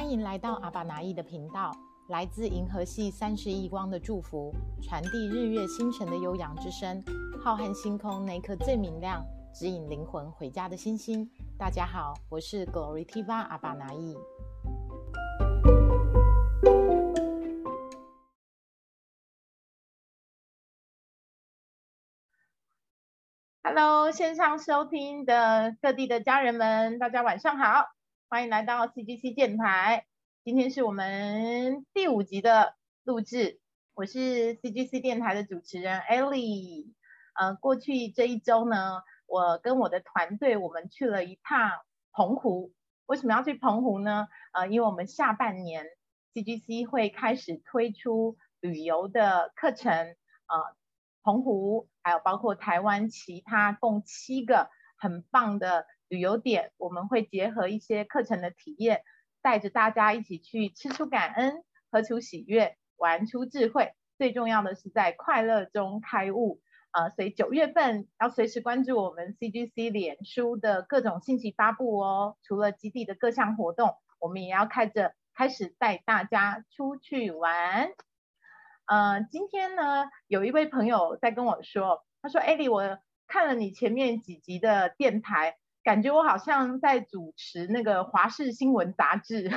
欢迎来到阿巴拿意的频道，来自银河系三十亿光的祝福，传递日月星辰的悠扬之声。浩瀚星空那颗最明亮，指引灵魂回家的星星。大家好，我是 Glory Tiva 阿巴拿意。Hello，线上收听的各地的家人们，大家晚上好，欢迎来到 CGC 电台。今天是我们第五集的录制，我是 CGC 电台的主持人 Ellie。呃，过去这一周呢，我跟我的团队我们去了一趟澎湖。为什么要去澎湖呢？呃，因为我们下半年 CGC 会开始推出旅游的课程，呃，澎湖还有包括台湾其他共七个很棒的旅游点，我们会结合一些课程的体验，带着大家一起去吃出感恩，喝出喜悦，玩出智慧。最重要的是在快乐中开悟。呃，所以九月份要随时关注我们 CGC 脸书的各种信息发布哦。除了基地的各项活动，我们也要开着开始带大家出去玩。呃，今天呢，有一位朋友在跟我说，他说：“艾莉，我看了你前面几集的电台，感觉我好像在主持那个华视新闻杂志。”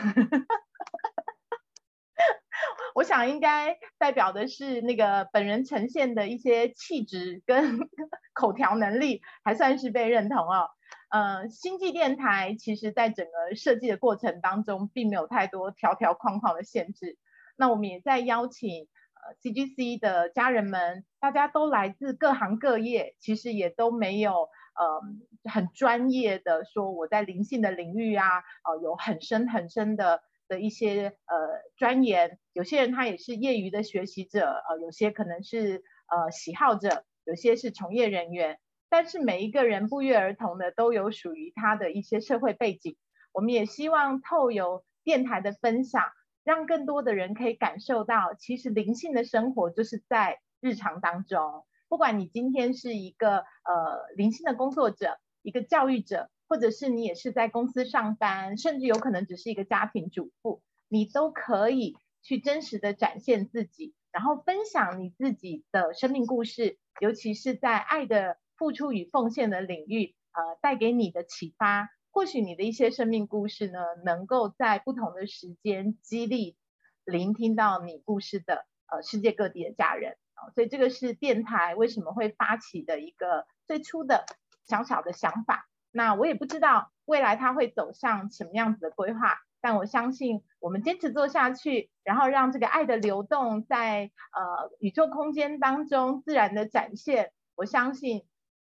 我想应该代表的是那个本人呈现的一些气质跟 口条能力，还算是被认同哦。呃，星际电台其实在整个设计的过程当中，并没有太多条条框框的限制。那我们也在邀请呃。CGC 的家人们，大家都来自各行各业，其实也都没有呃很专业的说我在灵性的领域啊，呃有很深很深的的一些呃钻研。有些人他也是业余的学习者，呃有些可能是呃喜好者，有些是从业人员。但是每一个人不约而同的都有属于他的一些社会背景。我们也希望透由电台的分享。让更多的人可以感受到，其实灵性的生活就是在日常当中。不管你今天是一个呃灵性的工作者，一个教育者，或者是你也是在公司上班，甚至有可能只是一个家庭主妇，你都可以去真实的展现自己，然后分享你自己的生命故事，尤其是在爱的付出与奉献的领域，呃，带给你的启发。或许你的一些生命故事呢，能够在不同的时间激励、聆听到你故事的呃世界各地的家人，所以这个是电台为什么会发起的一个最初的小小的想法。那我也不知道未来它会走向什么样子的规划，但我相信我们坚持做下去，然后让这个爱的流动在呃宇宙空间当中自然的展现。我相信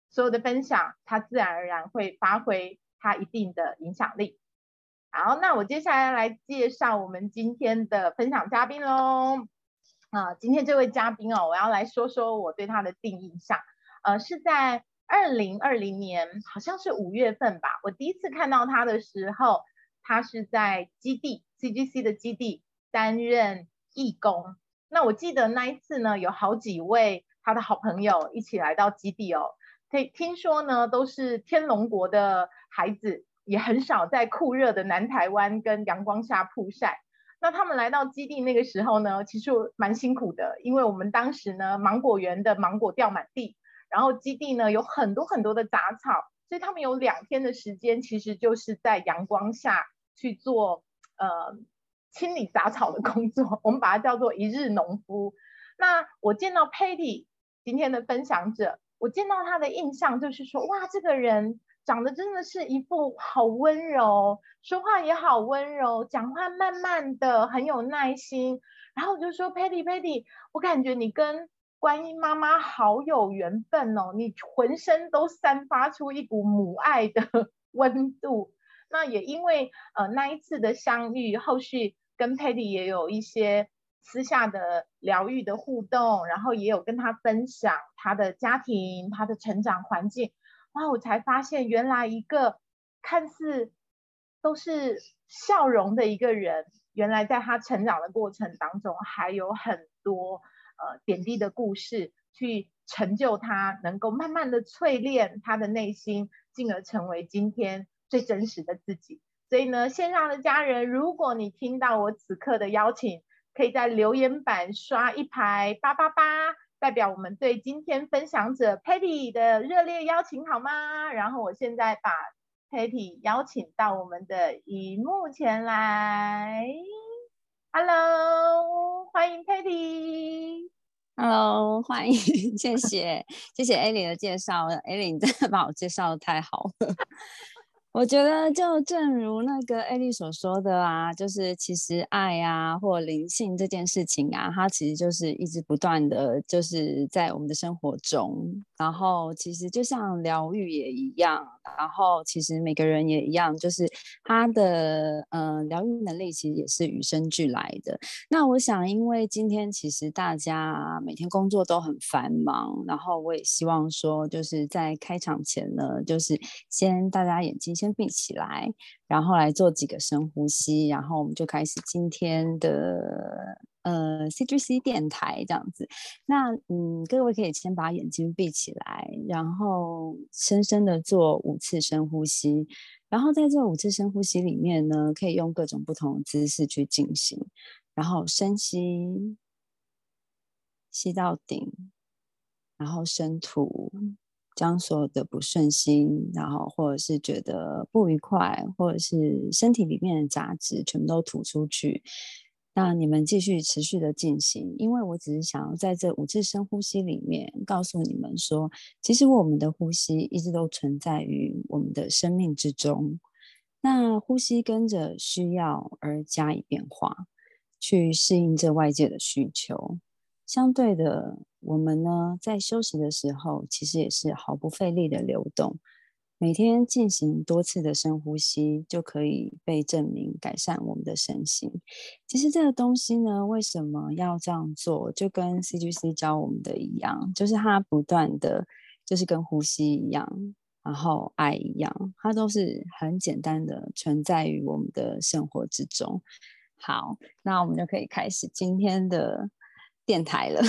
所有的分享，它自然而然会发挥。它一定的影响力。好，那我接下来来介绍我们今天的分享嘉宾喽。啊，今天这位嘉宾哦，我要来说说我对他的定义上。呃，是在二零二零年，好像是五月份吧。我第一次看到他的时候，他是在基地 CGC 的基地担任义工。那我记得那一次呢，有好几位他的好朋友一起来到基地哦。听听说呢，都是天龙国的。孩子也很少在酷热的南台湾跟阳光下曝晒。那他们来到基地那个时候呢，其实蛮辛苦的，因为我们当时呢，芒果园的芒果掉满地，然后基地呢有很多很多的杂草，所以他们有两天的时间，其实就是在阳光下去做呃清理杂草的工作。我们把它叫做一日农夫。那我见到 Patty 今天的分享者，我见到他的印象就是说，哇，这个人。长得真的是一副好温柔，说话也好温柔，讲话慢慢的，很有耐心。然后我就说，Patty，Patty，我感觉你跟观音妈妈好有缘分哦，你浑身都散发出一股母爱的 温度。那也因为呃那一次的相遇，后续跟 Patty 也有一些私下的疗愈的互动，然后也有跟他分享他的家庭、他的成长环境。哇！我才发现，原来一个看似都是笑容的一个人，原来在他成长的过程当中，还有很多呃点滴的故事，去成就他，能够慢慢的淬炼他的内心，进而成为今天最真实的自己。所以呢，线上的家人，如果你听到我此刻的邀请，可以在留言板刷一排八八八，代表我们对今天分享者 Patty 的热烈邀请，好吗？然后我现在把 Patty 邀请到我们的荧幕前来。Hello，欢迎 Patty。Hello，欢迎，谢谢，谢谢 a l i 的介绍 a l i 真的 把我介绍的太好了。我觉得就正如那个艾丽所说的啊，就是其实爱啊或灵性这件事情啊，它其实就是一直不断的就是在我们的生活中，然后其实就像疗愈也一样，然后其实每个人也一样，就是他的呃疗愈能力其实也是与生俱来的。那我想，因为今天其实大家每天工作都很繁忙，然后我也希望说，就是在开场前呢，就是先大家眼睛先。闭起来，然后来做几个深呼吸，然后我们就开始今天的呃 CGC 电台这样子。那嗯，各位可以先把眼睛闭起来，然后深深的做五次深呼吸。然后在这五次深呼吸里面呢，可以用各种不同的姿势去进行。然后深吸，吸到顶，然后深吐。将所有的不顺心，然后或者是觉得不愉快，或者是身体里面的杂质，全部都吐出去。那你们继续持续的进行，因为我只是想要在这五次深呼吸里面告诉你们说，其实我们的呼吸一直都存在于我们的生命之中。那呼吸跟着需要而加以变化，去适应这外界的需求。相对的。我们呢，在休息的时候，其实也是毫不费力的流动。每天进行多次的深呼吸，就可以被证明改善我们的身心。其实这个东西呢，为什么要这样做？就跟 CGC 教我们的一样，就是它不断的，就是跟呼吸一样，然后爱一样，它都是很简单的存在于我们的生活之中。好，那我们就可以开始今天的电台了。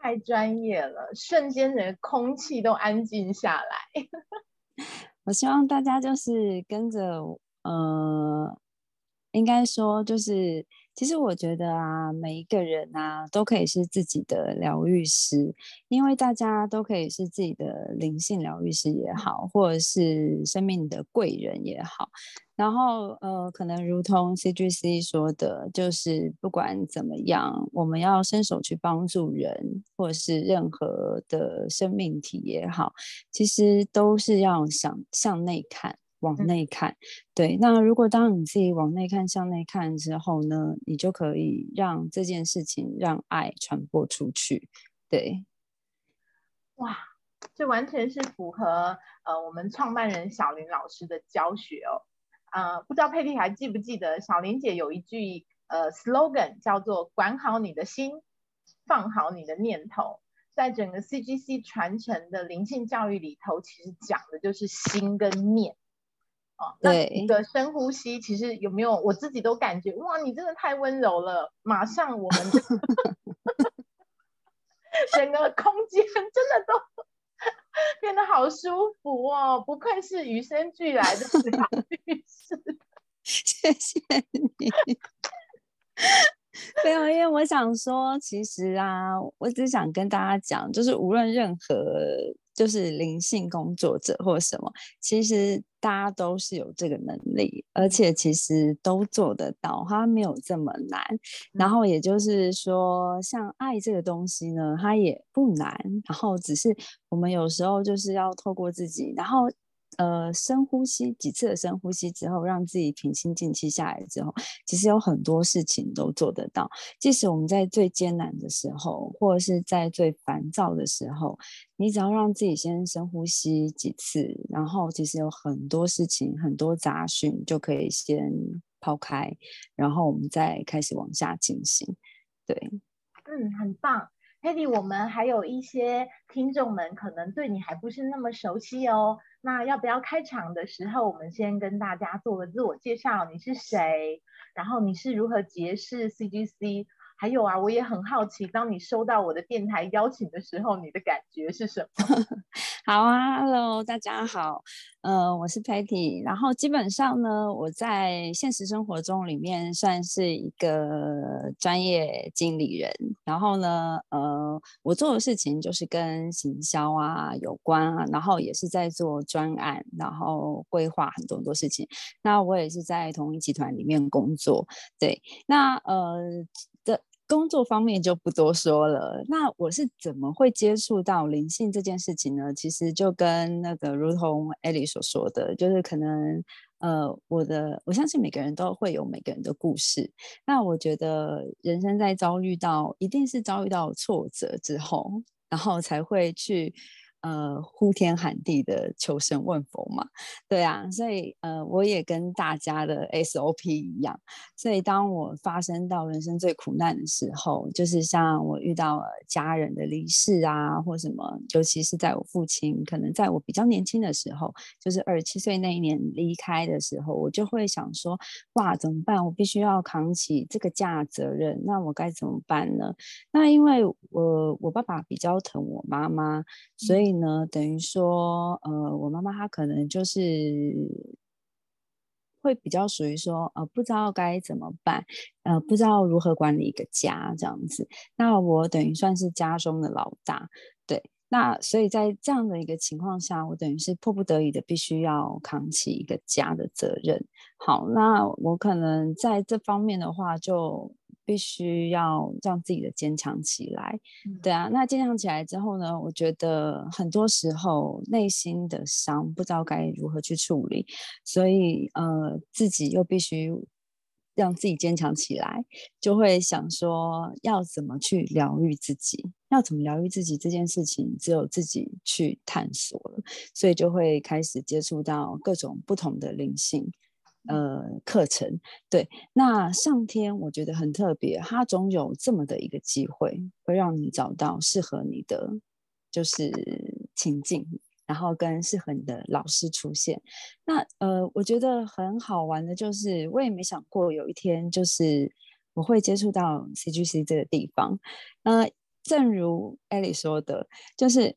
太专业了，瞬间的空气都安静下来。我希望大家就是跟着，呃，应该说就是。其实我觉得啊，每一个人啊都可以是自己的疗愈师，因为大家都可以是自己的灵性疗愈师也好，或者是生命的贵人也好。然后呃，可能如同 CGC 说的，就是不管怎么样，我们要伸手去帮助人，或者是任何的生命体也好，其实都是要想向内看。往内看，对。那如果当你自己往内看、向内看之后呢，你就可以让这件事情让爱传播出去。对，哇，这完全是符合呃我们创办人小林老师的教学哦。呃，不知道佩蒂还记不记得小林姐有一句呃 slogan 叫做“管好你的心，放好你的念头”。在整个 CGC 传承的灵性教育里头，其实讲的就是心跟念。哦，那一个深呼吸，其实有没有我自己都感觉哇，你真的太温柔了，马上我们 整个空间真的都 变得好舒服哦，不愧是与生俱来的 疗愈师，谢谢你。没有，因为我想说，其实啊，我只想跟大家讲，就是无论任何。就是灵性工作者或什么，其实大家都是有这个能力，而且其实都做得到，它没有这么难。然后也就是说，像爱这个东西呢，它也不难。然后只是我们有时候就是要透过自己，然后。呃，深呼吸几次的深呼吸之后，让自己平心静气下来之后，其实有很多事情都做得到。即使我们在最艰难的时候，或者是在最烦躁的时候，你只要让自己先深呼吸几次，然后其实有很多事情、很多杂讯就可以先抛开，然后我们再开始往下进行。对，嗯，很棒。Hedy，我们还有一些听众们可能对你还不是那么熟悉哦。那要不要开场的时候，我们先跟大家做个自我介绍？你是谁？然后你是如何结识 CGC？还有啊，我也很好奇，当你收到我的电台邀请的时候，你的感觉是什么？好啊，Hello，大家好，呃，我是 Patty，然后基本上呢，我在现实生活中里面算是一个专业经理人，然后呢，呃，我做的事情就是跟行销啊有关啊，然后也是在做专案，然后规划很多很多事情。那我也是在同一集团里面工作，对，那呃。工作方面就不多说了。那我是怎么会接触到灵性这件事情呢？其实就跟那个如同艾莉所说的，就是可能呃，我的我相信每个人都会有每个人的故事。那我觉得人生在遭遇到一定是遭遇到挫折之后，然后才会去。呃，呼天喊地的求神问佛嘛，对啊，所以呃，我也跟大家的 SOP 一样，所以当我发生到人生最苦难的时候，就是像我遇到家人的离世啊，或什么，尤其是在我父亲可能在我比较年轻的时候，就是二十七岁那一年离开的时候，我就会想说，哇，怎么办？我必须要扛起这个家责任，那我该怎么办呢？那因为我我爸爸比较疼我妈妈，所以。呢，等于说，呃，我妈妈她可能就是会比较属于说，呃，不知道该怎么办，呃，不知道如何管理一个家这样子。那我等于算是家中的老大，对。那所以在这样的一个情况下，我等于是迫不得已的，必须要扛起一个家的责任。好，那我可能在这方面的话就。必须要让自己的坚强起来，对啊。那坚强起来之后呢？我觉得很多时候内心的伤不知道该如何去处理，所以呃，自己又必须让自己坚强起来，就会想说要怎么去疗愈自己，要怎么疗愈自己这件事情，只有自己去探索了，所以就会开始接触到各种不同的灵性。呃，课程对，那上天我觉得很特别，它总有这么的一个机会，会让你找到适合你的就是情境，然后跟适合你的老师出现。那呃，我觉得很好玩的就是，我也没想过有一天就是我会接触到 CGC 这个地方。呃，正如艾莉说的，就是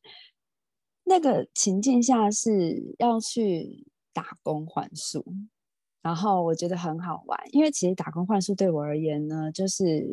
那个情境下是要去打工还数。然后我觉得很好玩，因为其实打工换宿对我而言呢，就是。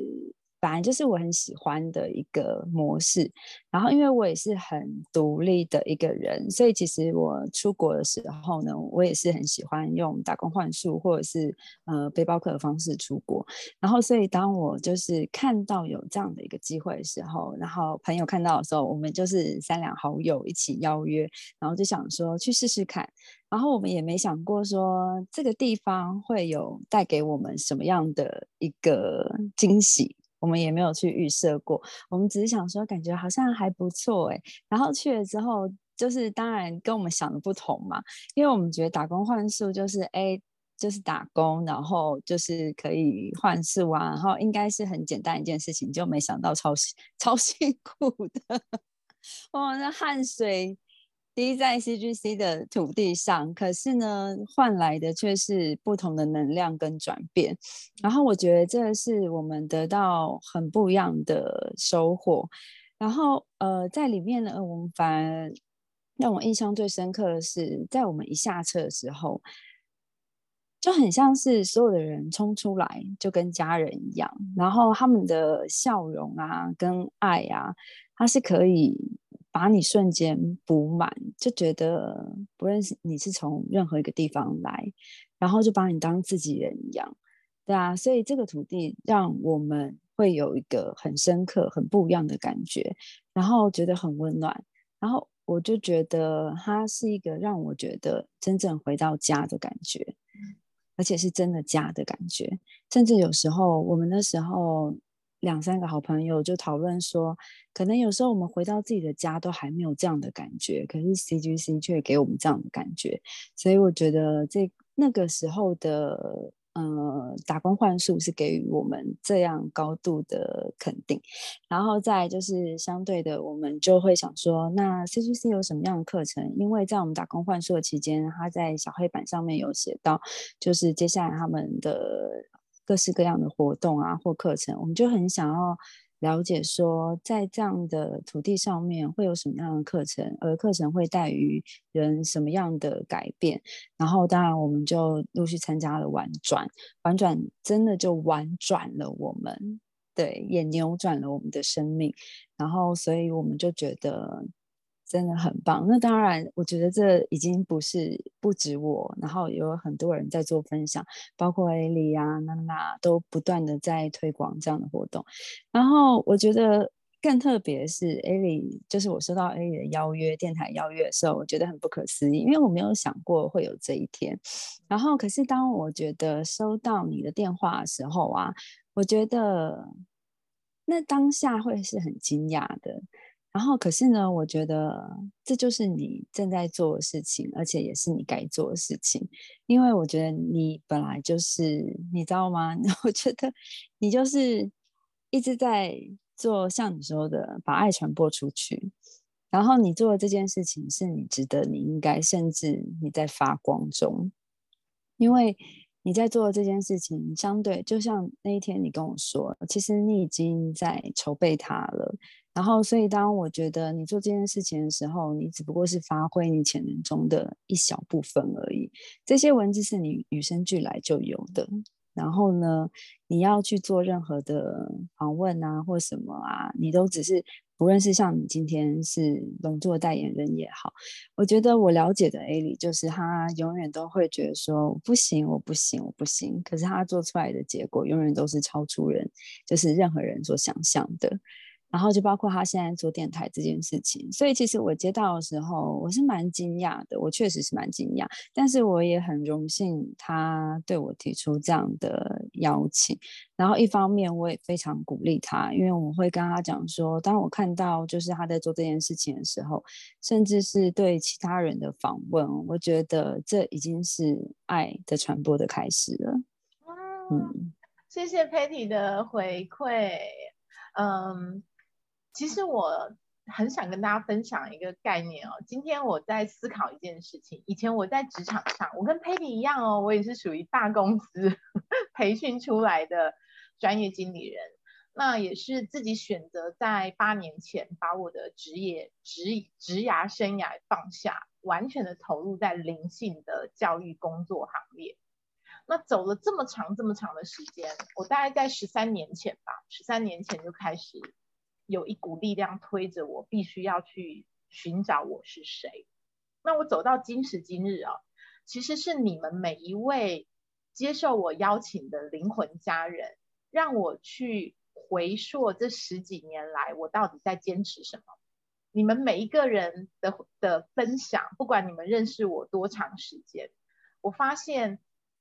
本来就是我很喜欢的一个模式，然后因为我也是很独立的一个人，所以其实我出国的时候呢，我也是很喜欢用打工换宿或者是呃背包客的方式出国。然后所以当我就是看到有这样的一个机会的时候，然后朋友看到的时候，我们就是三两好友一起邀约，然后就想说去试试看。然后我们也没想过说这个地方会有带给我们什么样的一个惊喜。我们也没有去预设过，我们只是想说，感觉好像还不错哎。然后去了之后，就是当然跟我们想的不同嘛，因为我们觉得打工换宿就是哎，就是打工，然后就是可以换宿啊，然后应该是很简单一件事情，就没想到超辛 超辛苦的，我那汗水。滴在 CGC 的土地上，可是呢，换来的却是不同的能量跟转变。然后我觉得这是我们得到很不一样的收获。然后呃，在里面呢，我们反而让我印象最深刻的是，在我们一下车的时候，就很像是所有的人冲出来，就跟家人一样。然后他们的笑容啊，跟爱啊，它是可以。把你瞬间补满，就觉得不认识你是从任何一个地方来，然后就把你当自己人一样，对啊，所以这个土地让我们会有一个很深刻、很不一样的感觉，然后觉得很温暖，然后我就觉得它是一个让我觉得真正回到家的感觉，而且是真的家的感觉，甚至有时候我们那时候。两三个好朋友就讨论说，可能有时候我们回到自己的家都还没有这样的感觉，可是 CGC 却给我们这样的感觉，所以我觉得这那个时候的呃打工换数是给予我们这样高度的肯定，然后再就是相对的，我们就会想说，那 CGC 有什么样的课程？因为在我们打工换数的期间，他在小黑板上面有写到，就是接下来他们的。各式各样的活动啊，或课程，我们就很想要了解说，在这样的土地上面会有什么样的课程，而课程会带于人什么样的改变。然后，当然我们就陆续参加了玩转，玩转真的就玩转了我们，对，也扭转了我们的生命。然后，所以我们就觉得。真的很棒。那当然，我觉得这已经不是不止我，然后有很多人在做分享，包括艾莉啊、娜娜都不断的在推广这样的活动。然后我觉得更特别是艾莉，就是我收到艾莉的邀约，电台邀约的时候，我觉得很不可思议，因为我没有想过会有这一天。然后，可是当我觉得收到你的电话的时候啊，我觉得那当下会是很惊讶的。然后，可是呢，我觉得这就是你正在做的事情，而且也是你该做的事情。因为我觉得你本来就是，你知道吗？我觉得你就是一直在做，像你说的，把爱传播出去。然后你做的这件事情是你值得，你应该，甚至你在发光中，因为你在做的这件事情，相对就像那一天你跟我说，其实你已经在筹备它了。然后，所以当我觉得你做这件事情的时候，你只不过是发挥你潜能中的一小部分而已。这些文字是你与生俱来就有的。然后呢，你要去做任何的访问啊，或什么啊，你都只是，不论是像你今天是龙座代言人也好，我觉得我了解的 A 里，就是他永远都会觉得说不行，我不行，我不行。可是他做出来的结果，永远都是超出人，就是任何人所想象的。然后就包括他现在做电台这件事情，所以其实我接到的时候，我是蛮惊讶的，我确实是蛮惊讶，但是我也很荣幸他对我提出这样的邀请。然后一方面我也非常鼓励他，因为我会跟他讲说，当我看到就是他在做这件事情的时候，甚至是对其他人的访问，我觉得这已经是爱的传播的开始了。嗯，谢谢 Patty 的回馈，嗯。其实我很想跟大家分享一个概念哦。今天我在思考一件事情。以前我在职场上，我跟 Patty 一样哦，我也是属于大公司 培训出来的专业经理人。那也是自己选择在八年前把我的职业职职涯生涯放下，完全的投入在灵性的教育工作行列。那走了这么长这么长的时间，我大概在十三年前吧，十三年前就开始。有一股力量推着我，必须要去寻找我是谁。那我走到今时今日啊，其实是你们每一位接受我邀请的灵魂家人，让我去回溯这十几年来我到底在坚持什么。你们每一个人的的分享，不管你们认识我多长时间，我发现。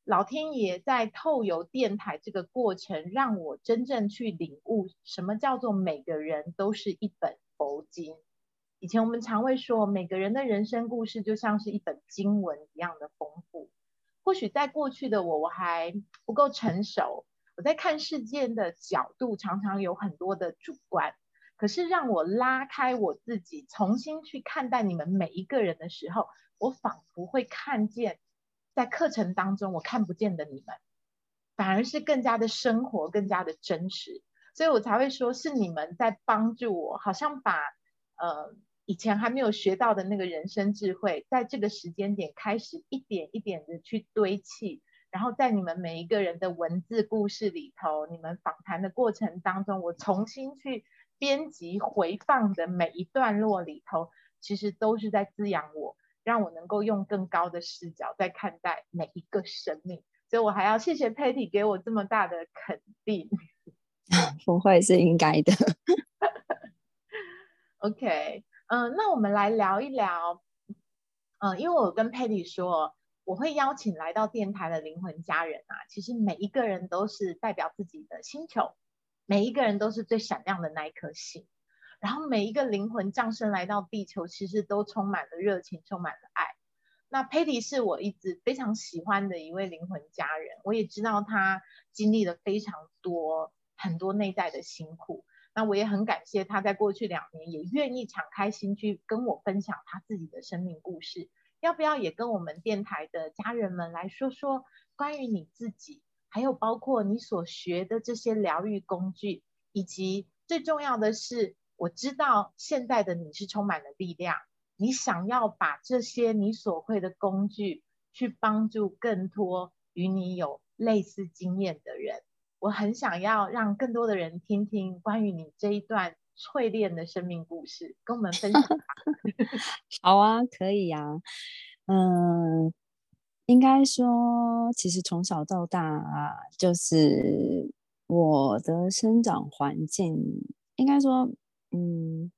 老天爷在透由电台这个过程，让我真正去领悟什么叫做每个人都是一本佛经。以前我们常会说，每个人的人生故事就像是一本经文一样的丰富。或许在过去的我，我还不够成熟，我在看世界的角度常常有很多的主观。可是让我拉开我自己，重新去看待你们每一个人的时候，我仿佛会看见。在课程当中，我看不见的你们，反而是更加的生活，更加的真实，所以我才会说是你们在帮助我，好像把呃以前还没有学到的那个人生智慧，在这个时间点开始一点一点的去堆砌，然后在你们每一个人的文字故事里头，你们访谈的过程当中，我重新去编辑回放的每一段落里头，其实都是在滋养我。让我能够用更高的视角在看待每一个生命，所以我还要谢谢 Patty 给我这么大的肯定。不会是应该的。OK，嗯，那我们来聊一聊，嗯，因为我跟 Patty 说，我会邀请来到电台的灵魂家人啊，其实每一个人都是代表自己的星球，每一个人都是最闪亮的那一颗星。然后每一个灵魂降生来到地球，其实都充满了热情，充满了爱。那 Patty 是我一直非常喜欢的一位灵魂家人，我也知道他经历了非常多很多内在的辛苦。那我也很感谢他在过去两年也愿意敞开心去跟我分享他自己的生命故事。要不要也跟我们电台的家人们来说说关于你自己，还有包括你所学的这些疗愈工具，以及。最重要的是，我知道现在的你是充满了力量，你想要把这些你所会的工具去帮助更多与你有类似经验的人。我很想要让更多的人听听关于你这一段淬炼的生命故事，跟我们分享。好啊，可以啊。嗯，应该说，其实从小到大，就是我的生长环境，应该说，嗯，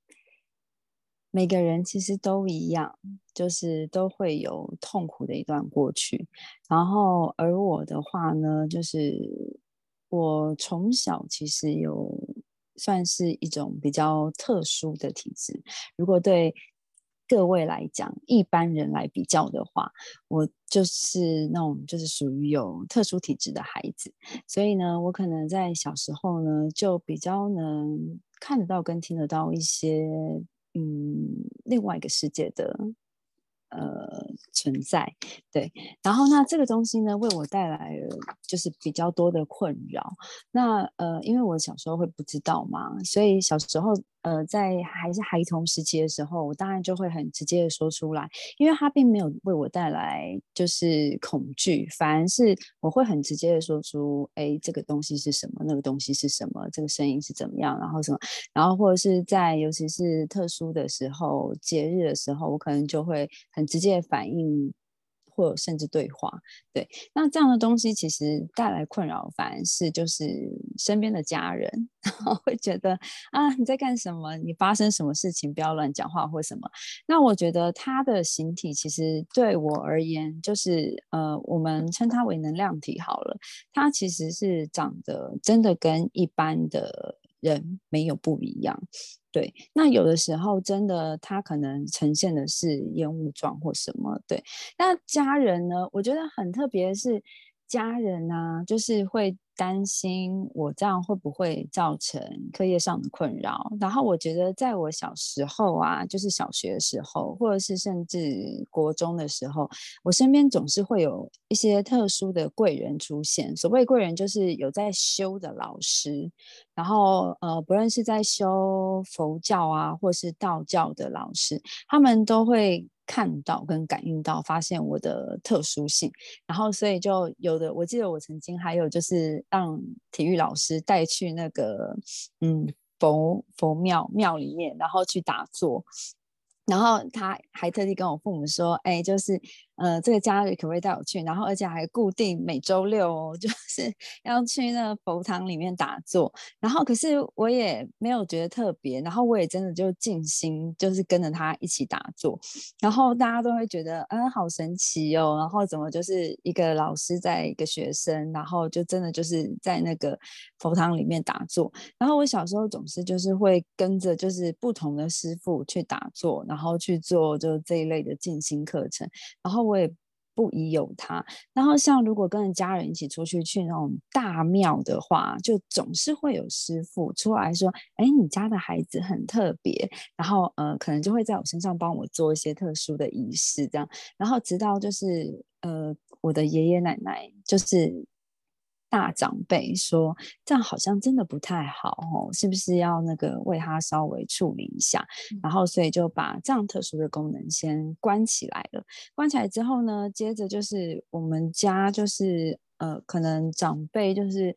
每个人其实都一样，就是都会有痛苦的一段过去。然后，而我的话呢，就是我从小其实有算是一种比较特殊的体质。如果对各位来讲，一般人来比较的话，我就是那种就是属于有特殊体质的孩子，所以呢，我可能在小时候呢，就比较能看得到跟听得到一些嗯另外一个世界的。呃，存在对，然后那这个东西呢，为我带来了就是比较多的困扰。那呃，因为我小时候会不知道嘛，所以小时候呃，在还是孩童时期的时候，我当然就会很直接的说出来，因为他并没有为我带来就是恐惧，反而是我会很直接的说出，哎，这个东西是什么，那个东西是什么，这个声音是怎么样，然后什么，然后或者是在尤其是特殊的时候，节日的时候，我可能就会。很直接的反应，或甚至对话，对，那这样的东西其实带来困扰，反而是就是身边的家人 会觉得啊你在干什么？你发生什么事情？不要乱讲话或什么。那我觉得它的形体其实对我而言，就是呃，我们称它为能量体好了。它其实是长得真的跟一般的人没有不一样。对，那有的时候真的，他可能呈现的是烟雾状或什么。对，那家人呢？我觉得很特别的是，家人啊，就是会。担心我这样会不会造成课业上的困扰？然后我觉得，在我小时候啊，就是小学的时候，或者是甚至国中的时候，我身边总是会有一些特殊的贵人出现。所谓贵人，就是有在修的老师，然后呃，不论是在修佛教啊，或是道教的老师，他们都会。看到跟感应到，发现我的特殊性，然后所以就有的，我记得我曾经还有就是让体育老师带去那个嗯佛佛庙庙里面，然后去打坐，然后他还特地跟我父母说，哎，就是。呃，这个家里可不可以带我去？然后而且还固定每周六哦，就是要去那佛堂里面打坐。然后可是我也没有觉得特别，然后我也真的就静心，就是跟着他一起打坐。然后大家都会觉得，嗯，好神奇哦。然后怎么就是一个老师在一个学生，然后就真的就是在那个佛堂里面打坐。然后我小时候总是就是会跟着就是不同的师傅去打坐，然后去做就这一类的静心课程，然后。我也不疑有他。然后，像如果跟家人一起出去去那种大庙的话，就总是会有师傅出来说：“哎，你家的孩子很特别。”然后，呃，可能就会在我身上帮我做一些特殊的仪式，这样。然后，直到就是呃，我的爷爷奶奶就是。大长辈说这样好像真的不太好哦，是不是要那个为他稍微处理一下？然后所以就把这样特殊的功能先关起来了。关起来之后呢，接着就是我们家就是呃，可能长辈就是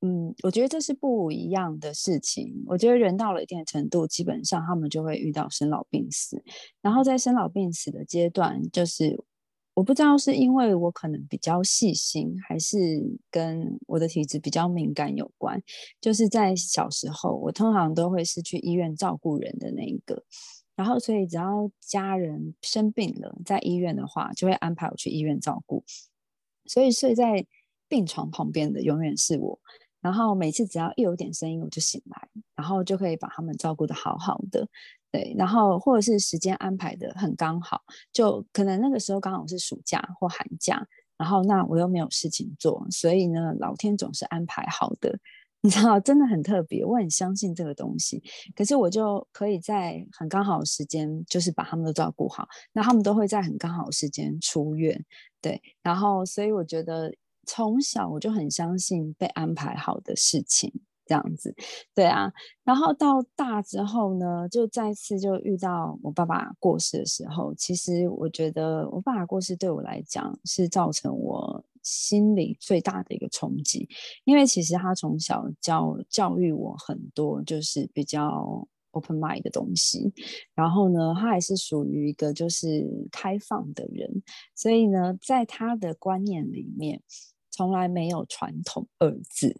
嗯，我觉得这是不一样的事情。我觉得人到了一定程度，基本上他们就会遇到生老病死，然后在生老病死的阶段，就是。我不知道是因为我可能比较细心，还是跟我的体质比较敏感有关。就是在小时候，我通常都会是去医院照顾人的那一个，然后所以只要家人生病了，在医院的话，就会安排我去医院照顾。所以睡在病床旁边的永远是我。然后每次只要一有点声音，我就醒来，然后就可以把他们照顾得好好的。对，然后或者是时间安排的很刚好，就可能那个时候刚好是暑假或寒假，然后那我又没有事情做，所以呢，老天总是安排好的，你知道，真的很特别，我很相信这个东西。可是我就可以在很刚好的时间，就是把他们都照顾好，那他们都会在很刚好的时间出院。对，然后所以我觉得从小我就很相信被安排好的事情。这样子，对啊。然后到大之后呢，就再次就遇到我爸爸过世的时候，其实我觉得我爸爸过世对我来讲是造成我心里最大的一个冲击，因为其实他从小教教育我很多，就是比较。open mind 的东西，然后呢，他还是属于一个就是开放的人，所以呢，在他的观念里面，从来没有传统二字，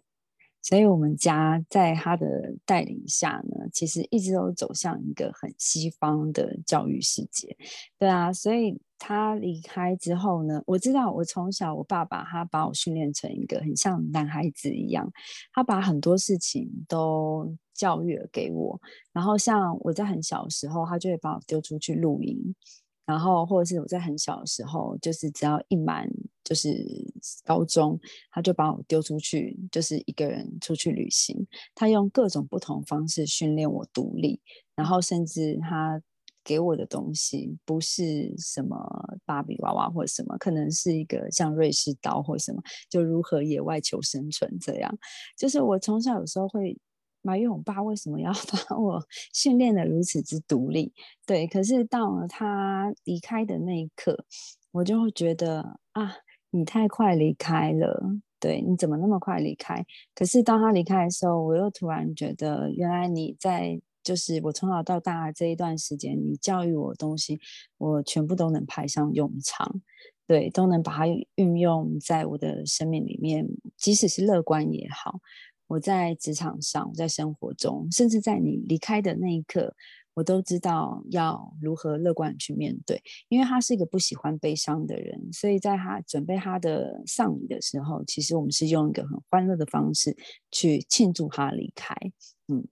所以我们家在他的带领下呢，其实一直都走向一个很西方的教育世界，对啊，所以他离开之后呢，我知道我从小我爸爸他把我训练成一个很像男孩子一样，他把很多事情都。教育了给我，然后像我在很小的时候，他就会把我丢出去露营，然后或者是我在很小的时候，就是只要一满就是高中，他就把我丢出去，就是一个人出去旅行。他用各种不同方式训练我独立，然后甚至他给我的东西不是什么芭比娃娃或什么，可能是一个像瑞士刀或什么，就如何野外求生存这样。就是我从小有时候会。埋怨我爸为什么要 把我训练的如此之独立？对，可是到了他离开的那一刻，我就会觉得啊，你太快离开了。对，你怎么那么快离开？可是当他离开的时候，我又突然觉得，原来你在就是我从小到大这一段时间，你教育我东西，我全部都能派上用场。对，都能把它运用在我的生命里面，即使是乐观也好。我在职场上，在生活中，甚至在你离开的那一刻，我都知道要如何乐观去面对。因为他是一个不喜欢悲伤的人，所以在他准备他的丧礼的时候，其实我们是用一个很欢乐的方式去庆祝他离开。嗯，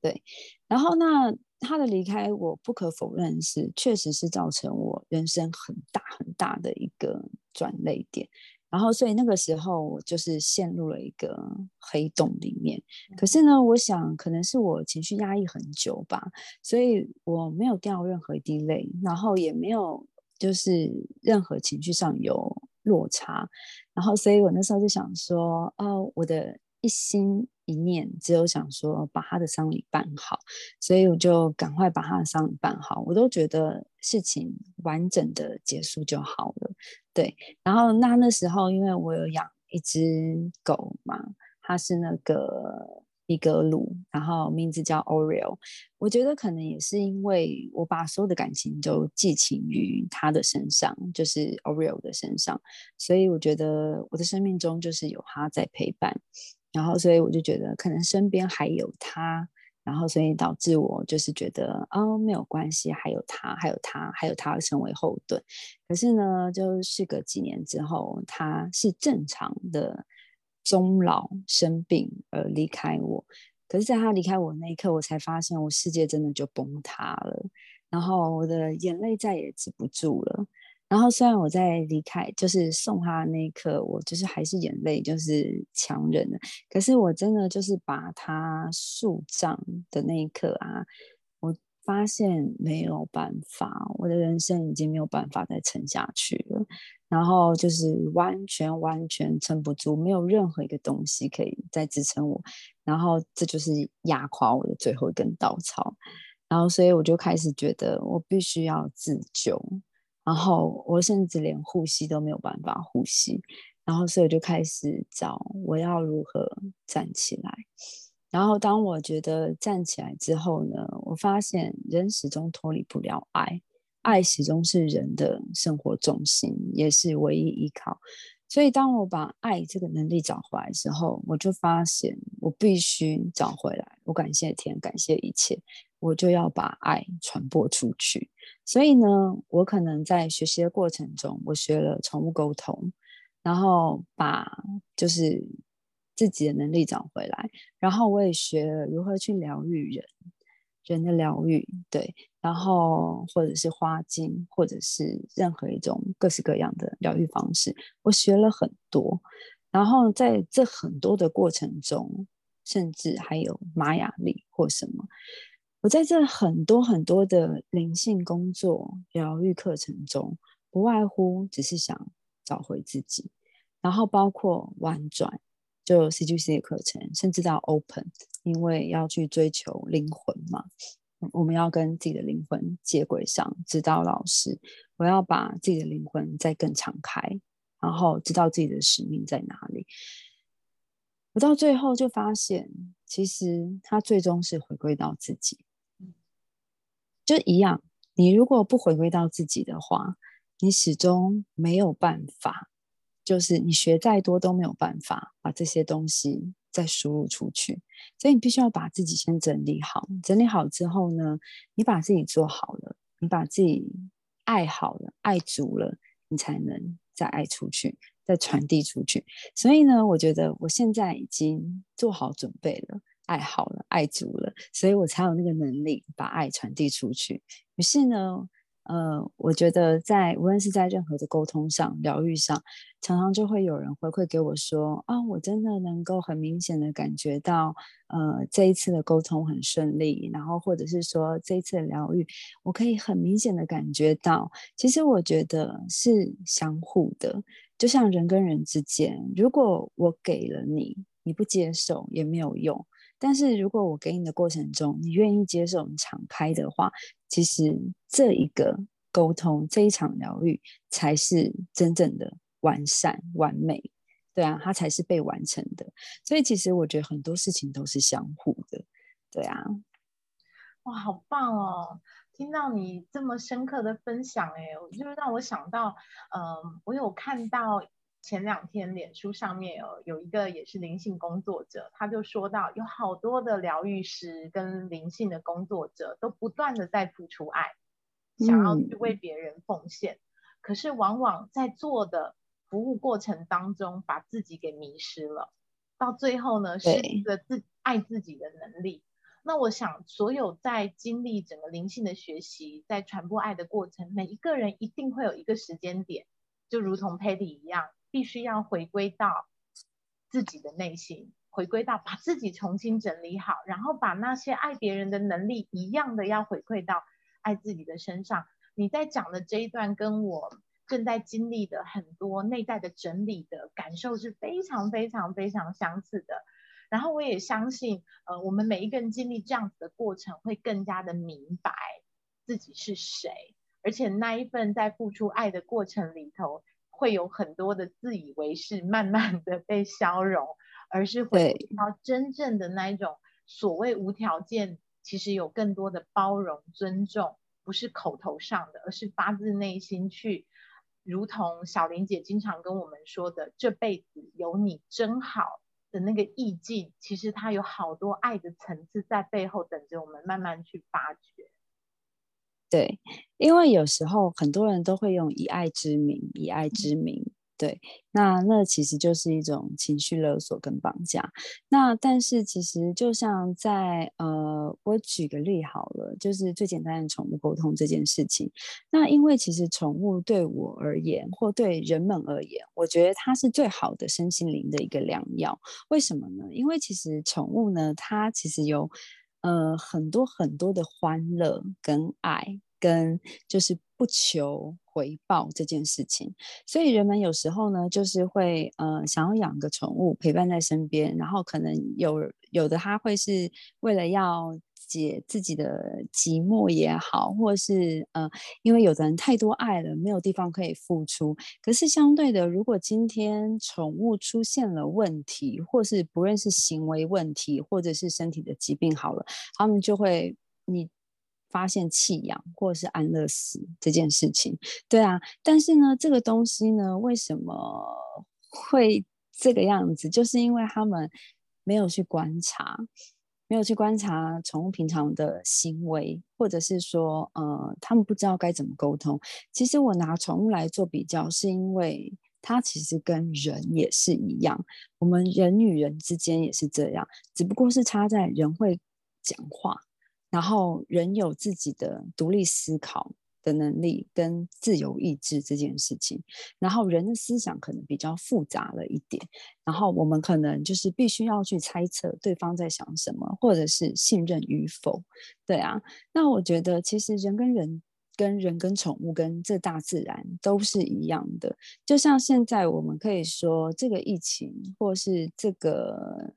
对。然后那他的离开，我不可否认是确实是造成我人生很大很大的一个转泪点。然后，所以那个时候我就是陷入了一个黑洞里面。可是呢，我想可能是我情绪压抑很久吧，所以我没有掉任何一滴泪，然后也没有就是任何情绪上有落差。然后，所以我那时候就想说，哦，我的。一心一念，只有想说把他的丧礼办好，所以我就赶快把他的丧礼办好。我都觉得事情完整的结束就好了。对，然后那那时候，因为我有养一只狗嘛，它是那个一格鲁，然后名字叫 Oreo。我觉得可能也是因为我把所有的感情都寄情于它的身上，就是 Oreo 的身上，所以我觉得我的生命中就是有它在陪伴。然后，所以我就觉得可能身边还有他，然后所以导致我就是觉得哦没有关系，还有他，还有他，还有他成为后盾。可是呢，就是隔几年之后，他是正常的终老生病而离开我。可是，在他离开我那一刻，我才发现我世界真的就崩塌了，然后我的眼泪再也止不住了。然后虽然我在离开，就是送他那一刻，我就是还是眼泪就是强忍的。可是我真的就是把他树葬的那一刻啊，我发现没有办法，我的人生已经没有办法再撑下去了。然后就是完全完全撑不住，没有任何一个东西可以再支撑我。然后这就是压垮我的最后一根稻草。然后所以我就开始觉得我必须要自救。然后我甚至连呼吸都没有办法呼吸，然后所以就开始找我要如何站起来。然后当我觉得站起来之后呢，我发现人始终脱离不了爱，爱始终是人的生活重心，也是唯一依靠。所以当我把爱这个能力找回来之后，我就发现我必须找回来。我感谢天，感谢一切。我就要把爱传播出去，所以呢，我可能在学习的过程中，我学了宠物沟通，然后把就是自己的能力找回来，然后我也学了如何去疗愈人，人的疗愈，对，然后或者是花精，或者是任何一种各式各样的疗愈方式，我学了很多，然后在这很多的过程中，甚至还有玛雅历或什么。我在这很多很多的灵性工作疗愈课程中，不外乎只是想找回自己，然后包括婉转，就 CGC 的课程，甚至到 Open，因为要去追求灵魂嘛，我们要跟自己的灵魂接轨上，指导老师，我要把自己的灵魂再更敞开，然后知道自己的使命在哪里。我到最后就发现，其实他最终是回归到自己，就一样。你如果不回归到自己的话，你始终没有办法，就是你学再多都没有办法把这些东西再输入出去。所以你必须要把自己先整理好，整理好之后呢，你把自己做好了，你把自己爱好了，爱足了，你才能再爱出去。再传递出去，所以呢，我觉得我现在已经做好准备了，爱好了，爱足了，所以我才有那个能力把爱传递出去。于是呢。呃，我觉得在无论是在任何的沟通上、疗愈上，常常就会有人回馈给我说：“啊，我真的能够很明显的感觉到，呃，这一次的沟通很顺利，然后或者是说这一次的疗愈，我可以很明显的感觉到，其实我觉得是相互的，就像人跟人之间，如果我给了你，你不接受也没有用。”但是如果我给你的过程中，你愿意接受、我们敞开的话，其实这一个沟通、这一场疗愈才是真正的完善、完美，对啊，它才是被完成的。所以其实我觉得很多事情都是相互的，对啊。哇，好棒哦！听到你这么深刻的分享，哎，就是让我想到，嗯，我有看到。前两天，脸书上面有有一个也是灵性工作者，他就说到，有好多的疗愈师跟灵性的工作者都不断的在付出爱，想要去为别人奉献，可是往往在做的服务过程当中，把自己给迷失了，到最后呢，失去了自爱自己的能力。那我想，所有在经历整个灵性的学习，在传播爱的过程，每一个人一定会有一个时间点，就如同 Patty 一样。必须要回归到自己的内心，回归到把自己重新整理好，然后把那些爱别人的能力一样的要回馈到爱自己的身上。你在讲的这一段，跟我正在经历的很多内在的整理的感受是非常非常非常相似的。然后我也相信，呃，我们每一个人经历这样子的过程，会更加的明白自己是谁，而且那一份在付出爱的过程里头。会有很多的自以为是，慢慢的被消融，而是回到真正的那一种所谓无条件，其实有更多的包容、尊重，不是口头上的，而是发自内心去，如同小玲姐经常跟我们说的，这辈子有你真好的那个意境，其实它有好多爱的层次在背后等着我们慢慢去发掘。对，因为有时候很多人都会用以爱之名，以爱之名，对，那那其实就是一种情绪勒索跟绑架。那但是其实就像在呃，我举个例好了，就是最简单的宠物沟通这件事情。那因为其实宠物对我而言，或对人们而言，我觉得它是最好的身心灵的一个良药。为什么呢？因为其实宠物呢，它其实有。呃，很多很多的欢乐跟爱，跟就是不求回报这件事情，所以人们有时候呢，就是会呃想要养个宠物陪伴在身边，然后可能有有的他会是为了要。解自己的寂寞也好，或是呃，因为有的人太多爱了，没有地方可以付出。可是相对的，如果今天宠物出现了问题，或是不论是行为问题，或者是身体的疾病好了，他们就会你发现弃养或是安乐死这件事情。对啊，但是呢，这个东西呢，为什么会这个样子？就是因为他们没有去观察。没有去观察宠物平常的行为，或者是说，呃，他们不知道该怎么沟通。其实我拿宠物来做比较，是因为它其实跟人也是一样，我们人与人之间也是这样，只不过是差在人会讲话，然后人有自己的独立思考。的能力跟自由意志这件事情，然后人的思想可能比较复杂了一点，然后我们可能就是必须要去猜测对方在想什么，或者是信任与否。对啊，那我觉得其实人跟人跟人、跟宠物、跟这大自然都是一样的。就像现在，我们可以说这个疫情，或是这个。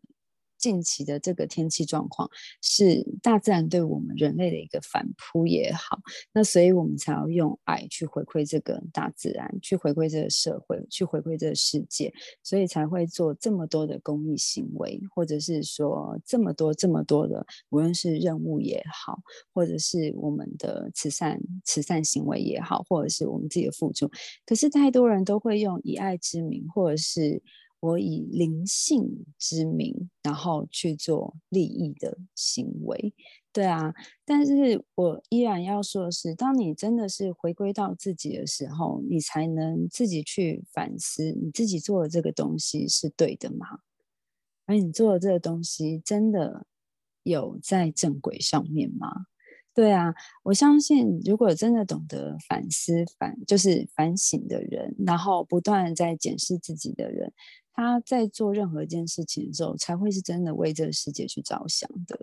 近期的这个天气状况是大自然对我们人类的一个反扑也好，那所以我们才要用爱去回馈这个大自然，去回馈这个社会，去回馈这个世界，所以才会做这么多的公益行为，或者是说这么多这么多的，无论是任务也好，或者是我们的慈善慈善行为也好，或者是我们自己的付出，可是太多人都会用以爱之名，或者是。我以灵性之名，然后去做利益的行为，对啊。但是我依然要说的是，当你真的是回归到自己的时候，你才能自己去反思，你自己做的这个东西是对的吗？而你做的这个东西真的有在正轨上面吗？对啊，我相信，如果真的懂得反思、反就是反省的人，然后不断在检视自己的人。他在做任何一件事情的时候，才会是真的为这个世界去着想的。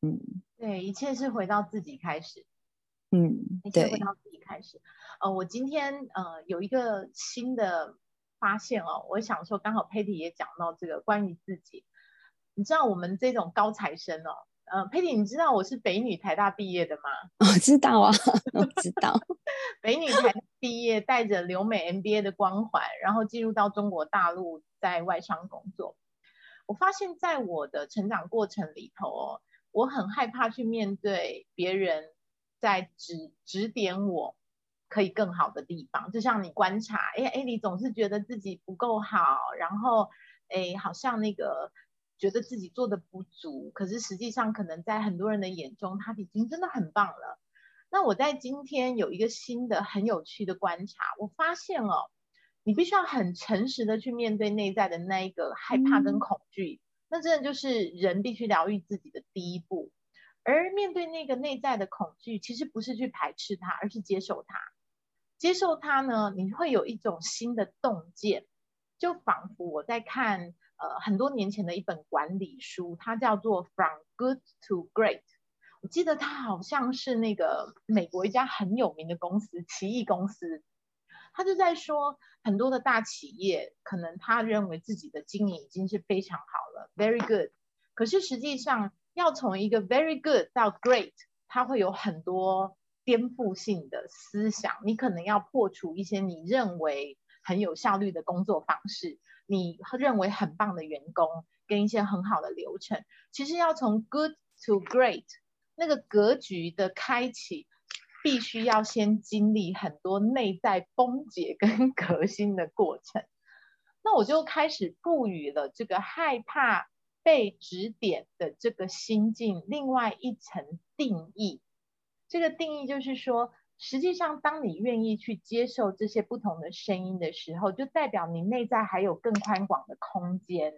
嗯，对，一切是回到自己开始。嗯，一切回到自己开始。呃，我今天呃有一个新的发现哦，我想说，刚好 Patty 也讲到这个关于自己。你知道我们这种高材生哦。呃，Patty，你知道我是北女台大毕业的吗？我知道啊，我知道。北女台毕业，带着留美 MBA 的光环，然后进入到中国大陆，在外商工作。我发现，在我的成长过程里头哦，我很害怕去面对别人在指指点我可以更好的地方。就像你观察，哎哎，你总是觉得自己不够好，然后哎，好像那个。觉得自己做的不足，可是实际上可能在很多人的眼中，他已经真的很棒了。那我在今天有一个新的很有趣的观察，我发现哦，你必须要很诚实的去面对内在的那一个害怕跟恐惧，那真的就是人必须疗愈自己的第一步。而面对那个内在的恐惧，其实不是去排斥它，而是接受它。接受它呢，你会有一种新的洞见，就仿佛我在看。呃，很多年前的一本管理书，它叫做《From Good to Great》。记得他好像是那个美国一家很有名的公司，奇异公司。他就在说，很多的大企业可能他认为自己的经营已经是非常好了，very good。可是实际上，要从一个 very good 到 great，它会有很多颠覆性的思想。你可能要破除一些你认为很有效率的工作方式。你认为很棒的员工跟一些很好的流程，其实要从 good to great 那个格局的开启，必须要先经历很多内在崩解跟 革新的过程。那我就开始赋予了这个害怕被指点的这个心境另外一层定义。这个定义就是说。实际上，当你愿意去接受这些不同的声音的时候，就代表你内在还有更宽广的空间，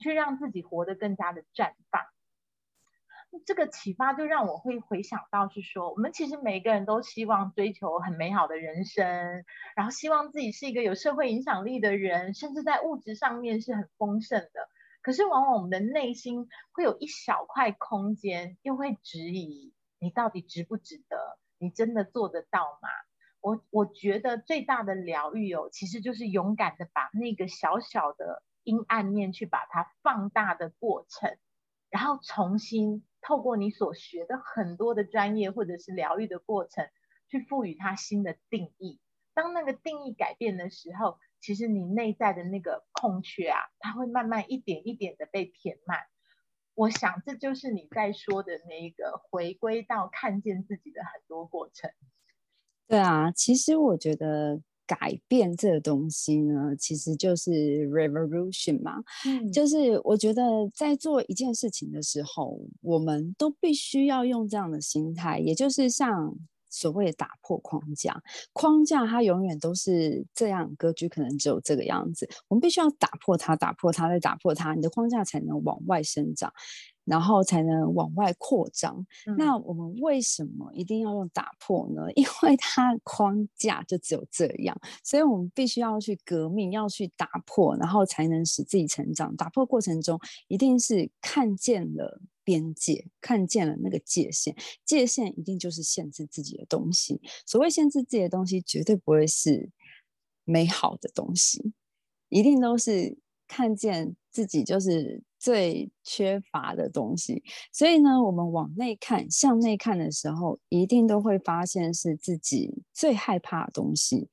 去让自己活得更加的绽放。这个启发就让我会回想到，是说我们其实每个人都希望追求很美好的人生，然后希望自己是一个有社会影响力的人，甚至在物质上面是很丰盛的。可是往往我们的内心会有一小块空间，又会质疑你到底值不值得。你真的做得到吗？我我觉得最大的疗愈哦，其实就是勇敢的把那个小小的阴暗面去把它放大的过程，然后重新透过你所学的很多的专业或者是疗愈的过程，去赋予它新的定义。当那个定义改变的时候，其实你内在的那个空缺啊，它会慢慢一点一点的被填满。我想这就是你在说的那一个回归到看见自己的很多过程。对啊，其实我觉得改变这个东西呢，其实就是 revolution 嘛。嗯，就是我觉得在做一件事情的时候，我们都必须要用这样的心态，也就是像。所谓的打破框架，框架它永远都是这样，格局可能只有这个样子。我们必须要打破它，打破它，再打破它，你的框架才能往外生长，然后才能往外扩张。那我们为什么一定要用打破呢？因为它框架就只有这样，所以我们必须要去革命，要去打破，然后才能使自己成长。打破过程中，一定是看见了。边界，看见了那个界限，界限一定就是限制自己的东西。所谓限制自己的东西，绝对不会是美好的东西，一定都是看见自己就是最缺乏的东西。所以呢，我们往内看，向内看的时候，一定都会发现是自己最害怕的东西。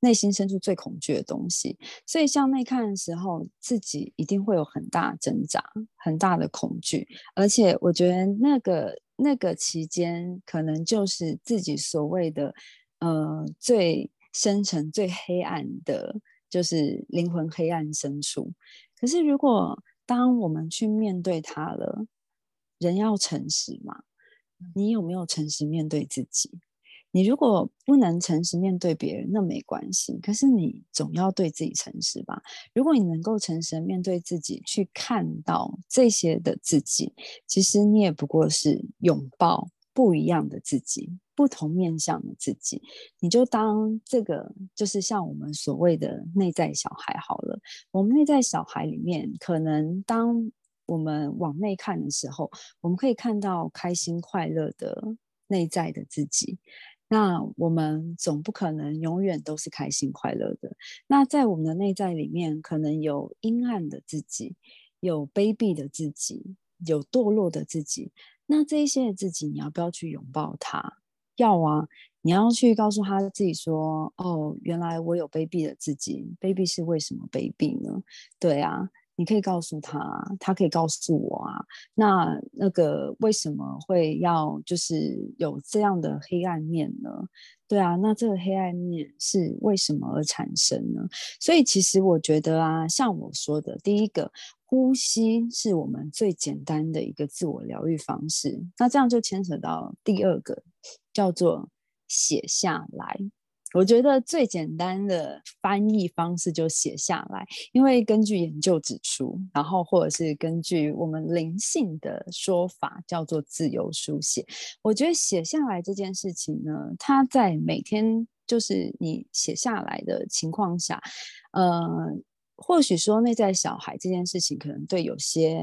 内心深处最恐惧的东西，所以向内看的时候，自己一定会有很大挣扎、很大的恐惧，而且我觉得那个那个期间，可能就是自己所谓的呃最深沉、最黑暗的，就是灵魂黑暗深处。可是，如果当我们去面对它了，人要诚实嘛？你有没有诚实面对自己？你如果不能诚实面对别人，那没关系。可是你总要对自己诚实吧？如果你能够诚实的面对自己，去看到这些的自己，其实你也不过是拥抱不一样的自己，不同面向的自己。你就当这个就是像我们所谓的内在小孩好了。我们内在小孩里面，可能当我们往内看的时候，我们可以看到开心快乐的内在的自己。那我们总不可能永远都是开心快乐的。那在我们的内在里面，可能有阴暗的自己，有卑鄙的自己，有堕落的自己。那这一些自己，你要不要去拥抱他？要啊！你要去告诉他自己说：“哦，原来我有卑鄙的自己。卑鄙是为什么卑鄙呢？”对啊。你可以告诉他，他可以告诉我啊。那那个为什么会要就是有这样的黑暗面呢？对啊，那这个黑暗面是为什么而产生呢？所以其实我觉得啊，像我说的，第一个呼吸是我们最简单的一个自我疗愈方式。那这样就牵扯到第二个，叫做写下来。我觉得最简单的翻译方式就写下来，因为根据研究指出，然后或者是根据我们灵性的说法，叫做自由书写。我觉得写下来这件事情呢，它在每天就是你写下来的情况下，呃，或许说内在小孩这件事情，可能对有些。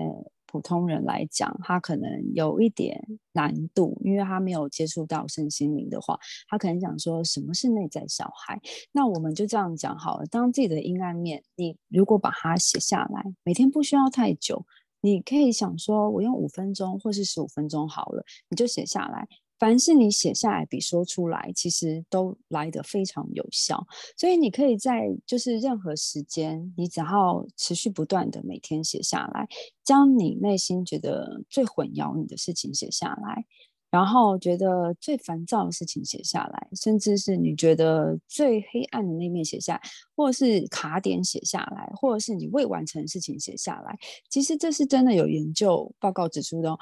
普通人来讲，他可能有一点难度，因为他没有接触到身心灵的话，他可能想说什么是内在小孩。那我们就这样讲好了。当自己的阴暗面，你如果把它写下来，每天不需要太久，你可以想说，我用五分钟或是十五分钟好了，你就写下来。凡是你写下来比说出来，其实都来得非常有效。所以你可以在就是任何时间，你只要持续不断的每天写下来，将你内心觉得最混淆你的事情写下来。然后觉得最烦躁的事情写下来，甚至是你觉得最黑暗的那面写下来，或者是卡点写下来，或者是你未完成的事情写下来。其实这是真的有研究报告指出的。哦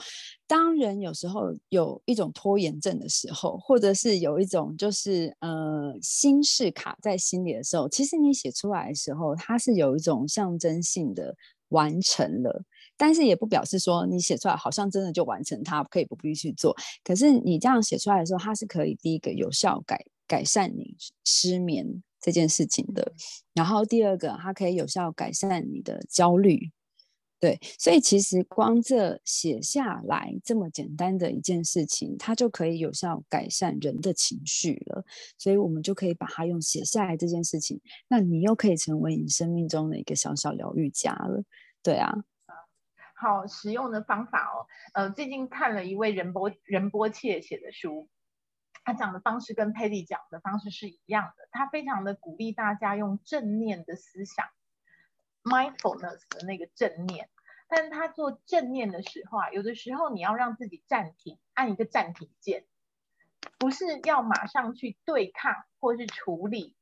当人有时候有一种拖延症的时候，或者是有一种就是呃心事卡在心里的时候，其实你写出来的时候，它是有一种象征性的完成了。但是也不表示说你写出来好像真的就完成它，可以不必去做。可是你这样写出来的时候，它是可以第一个有效改改善你失眠这件事情的。然后第二个，它可以有效改善你的焦虑。对，所以其实光这写下来这么简单的一件事情，它就可以有效改善人的情绪了。所以我们就可以把它用写下来这件事情，那你又可以成为你生命中的一个小小疗愈家了。对啊。好实用的方法哦，呃，最近看了一位仁波仁波切写的书，他讲的方式跟佩蒂讲的方式是一样的，他非常的鼓励大家用正念的思想，mindfulness 的那个正念，但是他做正念的时候啊，有的时候你要让自己暂停，按一个暂停键，不是要马上去对抗或是处理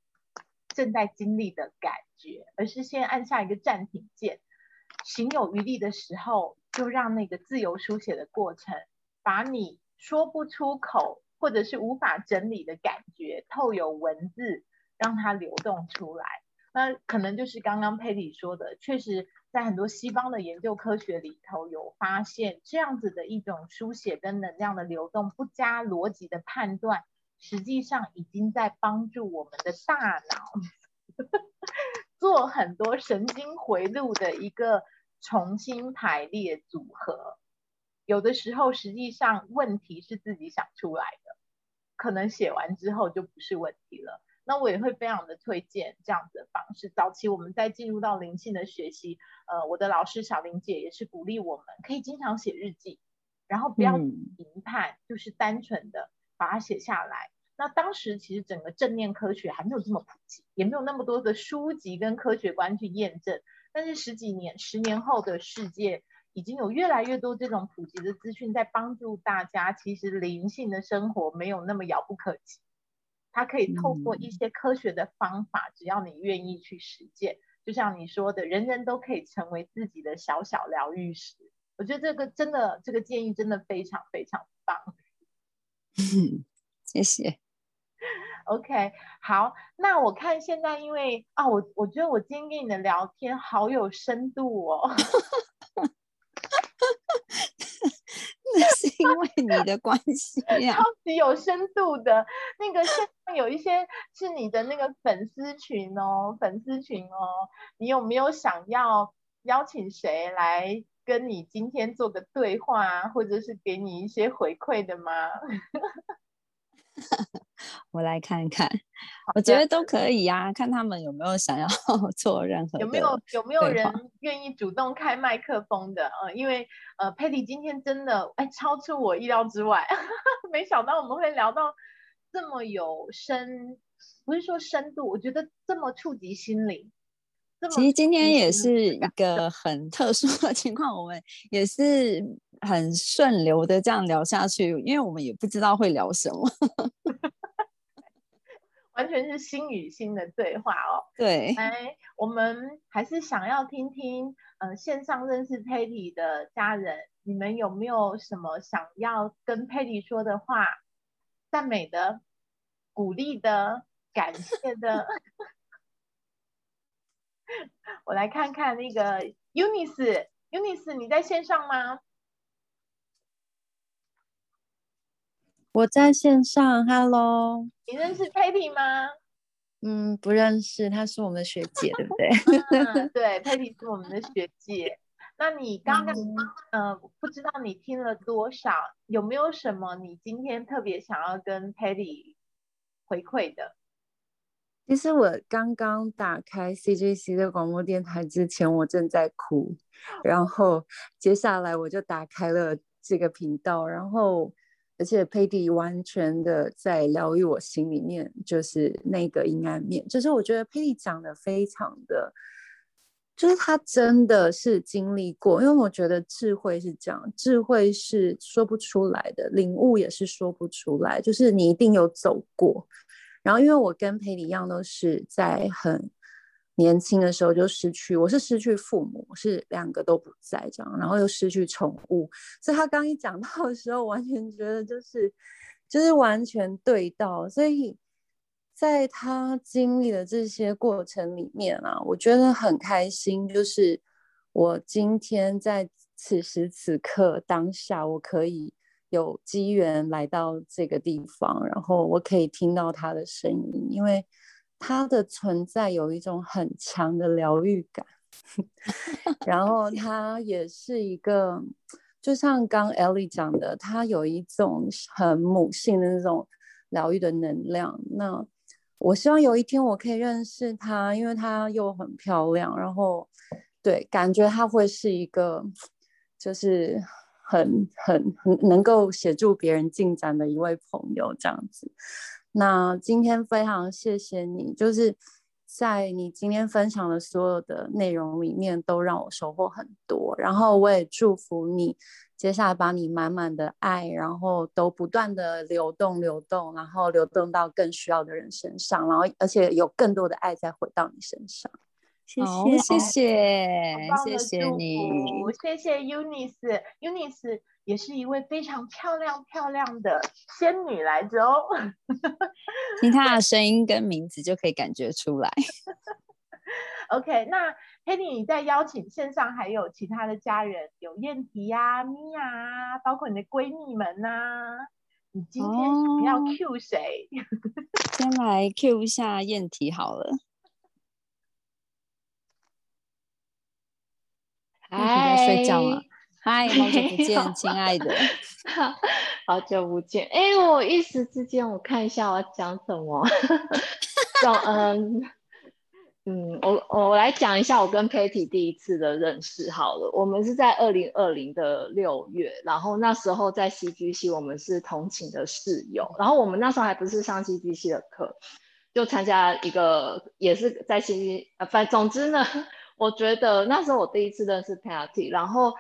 正在经历的感觉，而是先按下一个暂停键。行有余力的时候，就让那个自由书写的过程，把你说不出口或者是无法整理的感觉，透有文字让它流动出来。那可能就是刚刚佩蒂说的，确实在很多西方的研究科学里头有发现，这样子的一种书写跟能量的流动，不加逻辑的判断，实际上已经在帮助我们的大脑 做很多神经回路的一个。重新排列组合，有的时候实际上问题是自己想出来的，可能写完之后就不是问题了。那我也会非常的推荐这样子的方式。早期我们在进入到灵性的学习，呃，我的老师小林姐也是鼓励我们可以经常写日记，然后不要评判，就是单纯的把它写下来。那当时其实整个正念科学还没有这么普及，也没有那么多的书籍跟科学观去验证。但是十几年、十年后的世界，已经有越来越多这种普及的资讯在帮助大家。其实灵性的生活没有那么遥不可及，它可以透过一些科学的方法，只要你愿意去实践，就像你说的，人人都可以成为自己的小小疗愈师。我觉得这个真的，这个建议真的非常非常棒。谢谢。OK，好，那我看现在因为啊，我我觉得我今天跟你的聊天好有深度哦，那是因为你的关系呀，超级有深度的。那个现在有一些是你的那个粉丝群哦，粉丝群哦，你有没有想要邀请谁来跟你今天做个对话，或者是给你一些回馈的吗？我来看看，我觉得都可以呀，看他们有没有想要 做任何有没有有没有人愿意主动开麦克风的呃，因为呃，Patty 今天真的哎超出我意料之外，没想到我们会聊到这么有深，不是说深度，我觉得这么触及心灵。其实今天也是一个很特殊的情况，我们也是很顺流的这样聊下去，因为我们也不知道会聊什么，完全是心与心的对话哦。对，哎，我们还是想要听听，嗯，线上认识 Patty 的家人，你们有没有什么想要跟 Patty 说的话？赞美的、鼓励的、感谢的。我来看看那个 Unis，Unis，你在线上吗？我在线上，Hello。你认识 Patty 吗？嗯，不认识，她是我们的学姐，对不对？对，Patty 是我们的学姐。那你刚刚，嗯，不知道你听了多少？有没有什么你今天特别想要跟 Patty 回馈的？其实我刚刚打开 CJC 的广播电台之前，我正在哭，然后接下来我就打开了这个频道，然后而且佩蒂完全的在疗愈我心里面，就是那个阴暗面，就是我觉得佩蒂讲的非常的，就是他真的是经历过，因为我觉得智慧是这样，智慧是说不出来的，领悟也是说不出来，就是你一定有走过。然后，因为我跟佩里一样，都是在很年轻的时候就失去，我是失去父母，是两个都不在这样，然后又失去宠物，所以他刚一讲到的时候，完全觉得就是就是完全对到，所以在他经历的这些过程里面啊，我觉得很开心，就是我今天在此时此刻当下，我可以。有机缘来到这个地方，然后我可以听到他的声音，因为他的存在有一种很强的疗愈感。然 后他也是一个，就像刚 Ellie 讲的，他有一种很母性的那种疗愈的能量。那我希望有一天我可以认识他，因为他又很漂亮，然后对，感觉他会是一个，就是。很很很能够协助别人进展的一位朋友，这样子。那今天非常谢谢你，就是在你今天分享的所有的内容里面，都让我收获很多。然后我也祝福你，接下来把你满满的爱，然后都不断的流动流动，然后流动到更需要的人身上，然后而且有更多的爱再回到你身上。谢谢谢谢谢谢你，谢谢 Unis，Unis 也是一位非常漂亮漂亮的仙女来着哦。听她的 声音跟名字就可以感觉出来。OK，那 Penny 你在邀请线上还有其他的家人，有燕婷呀、米娅，包括你的闺蜜们呐，你今天想要 Q 谁？先来 Q 一下燕提好了。在睡觉了。嗨，好久不见，亲爱的，好久不见。哎，我一时之间，我看一下我要讲什么。就嗯嗯，我我来讲一下我跟 Patty 第一次的认识好了。我们是在二零二零的六月，然后那时候在 CGC，我们是同寝的室友。然后我们那时候还不是上 CGC 的课，就参加一个也是在 CG，呃，反总之呢。我觉得那时候我第一次认识 Patty，然后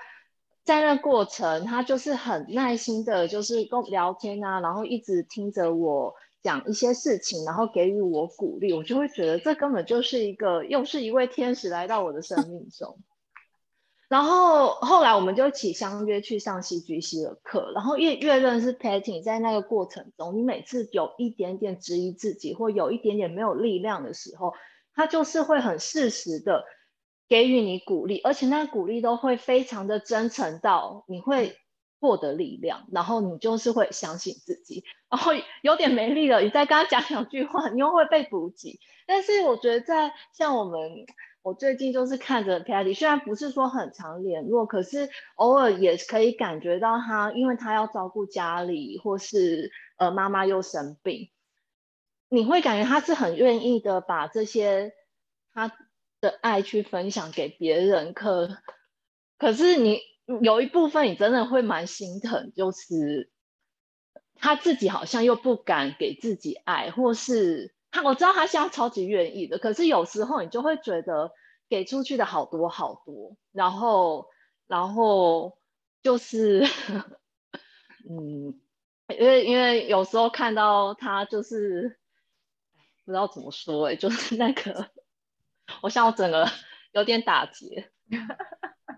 在那过程，他就是很耐心的，就是跟我聊天啊，然后一直听着我讲一些事情，然后给予我鼓励，我就会觉得这根本就是一个又是一位天使来到我的生命中。然后后来我们就一起相约去上戏剧系的课，然后越越认识 Patty，在那个过程中，你每次有一点点质疑自己，或有一点点没有力量的时候，他就是会很适时的。给予你鼓励，而且那鼓励都会非常的真诚到你会获得力量，然后你就是会相信自己，然后有点没力了，你再跟他讲两句话，你又会被补给。但是我觉得在像我们，我最近就是看着 Patty，虽然不是说很常联络，可是偶尔也可以感觉到他，因为他要照顾家里，或是呃妈妈又生病，你会感觉他是很愿意的把这些他。的爱去分享给别人，可可是你有一部分你真的会蛮心疼，就是他自己好像又不敢给自己爱，或是他我知道他现在超级愿意的，可是有时候你就会觉得给出去的好多好多，然后然后就是 嗯，因为因为有时候看到他就是不知道怎么说哎，就是那个。我像我整个有点打结，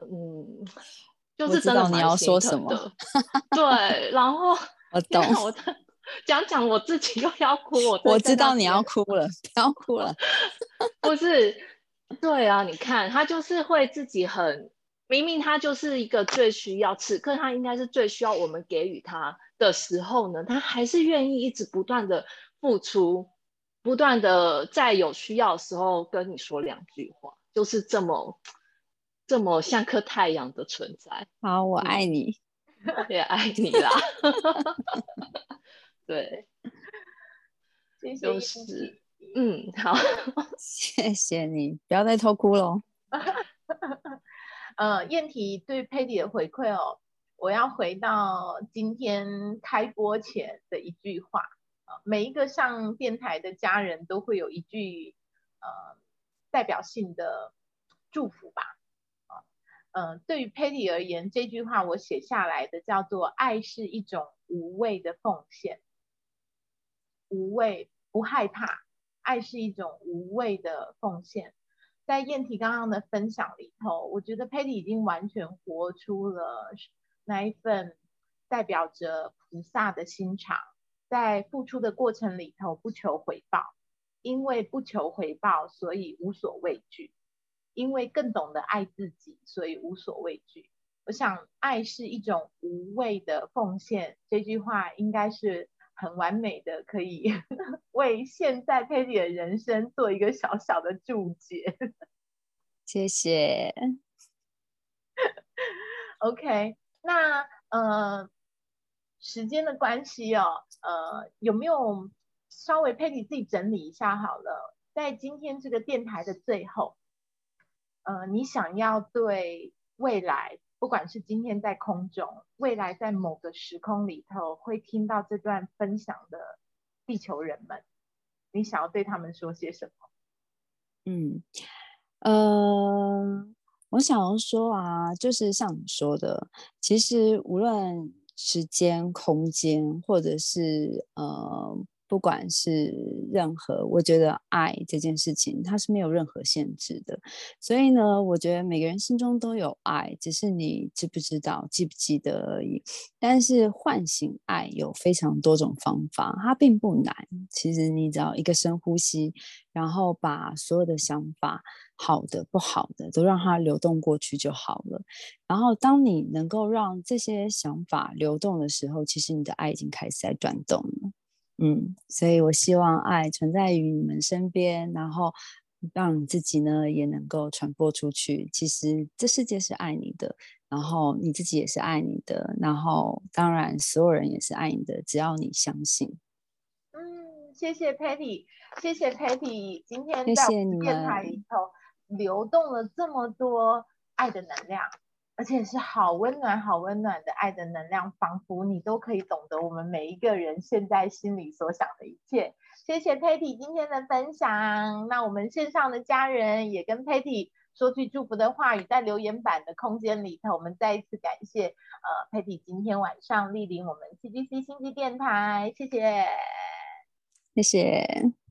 嗯，就是真的你要说什么？对，然后我懂，我讲讲我自己又要哭，我我知道你要哭了，不要哭了，不是，对啊，你看他就是会自己很明明他就是一个最需要，此刻他应该是最需要我们给予他的时候呢，他还是愿意一直不断的付出。不断的在有需要的时候跟你说两句话，就是这么这么像颗太阳的存在。好，我爱你，也爱你啦。对，就是嗯，好，谢谢你，不要再偷哭喽。呃，燕婷对 Patty 的回馈哦，我要回到今天开播前的一句话。每一个上电台的家人都会有一句呃代表性的祝福吧，啊，嗯，对于 Patty 而言，这句话我写下来的叫做“爱是一种无畏的奉献”，无畏不害怕，爱是一种无畏的奉献。在燕婷刚刚的分享里头，我觉得 Patty 已经完全活出了那一份代表着菩萨的心肠。在付出的过程里头不求回报，因为不求回报，所以无所畏惧；因为更懂得爱自己，所以无所畏惧。我想，爱是一种无畏的奉献。这句话应该是很完美的，可以 为现在 Patty 的人生做一个小小的注解。谢谢。OK，那呃。时间的关系哦，呃，有没有稍微 Patty 自己整理一下好了？在今天这个电台的最后，呃，你想要对未来，不管是今天在空中，未来在某个时空里头会听到这段分享的地球人们，你想要对他们说些什么？嗯，呃，我想要说啊，就是像你说的，其实无论。时间、空间，或者是呃，不管是任何，我觉得爱这件事情，它是没有任何限制的。所以呢，我觉得每个人心中都有爱，只是你知不知道、记不记得而已。但是唤醒爱有非常多种方法，它并不难。其实你只要一个深呼吸，然后把所有的想法。好的，不好的，都让它流动过去就好了。然后，当你能够让这些想法流动的时候，其实你的爱已经开始在转动了。嗯，所以我希望爱存在于你们身边，然后让你自己呢也能够传播出去。其实这世界是爱你的，然后你自己也是爱你的，然后当然所有人也是爱你的，只要你相信。嗯，谢谢 Patty，谢谢 Patty，今天谢谢你们电台里头流动了这么多爱的能量，而且是好温暖、好温暖的爱的能量，仿佛你都可以懂得我们每一个人现在心里所想的一切。谢谢 Patty 今天的分享，那我们线上的家人也跟 Patty 说句祝福的话语，在留言板的空间里头，我们再一次感谢呃 Patty 今天晚上莅临我们 CGC 星际电台，谢谢。谢谢。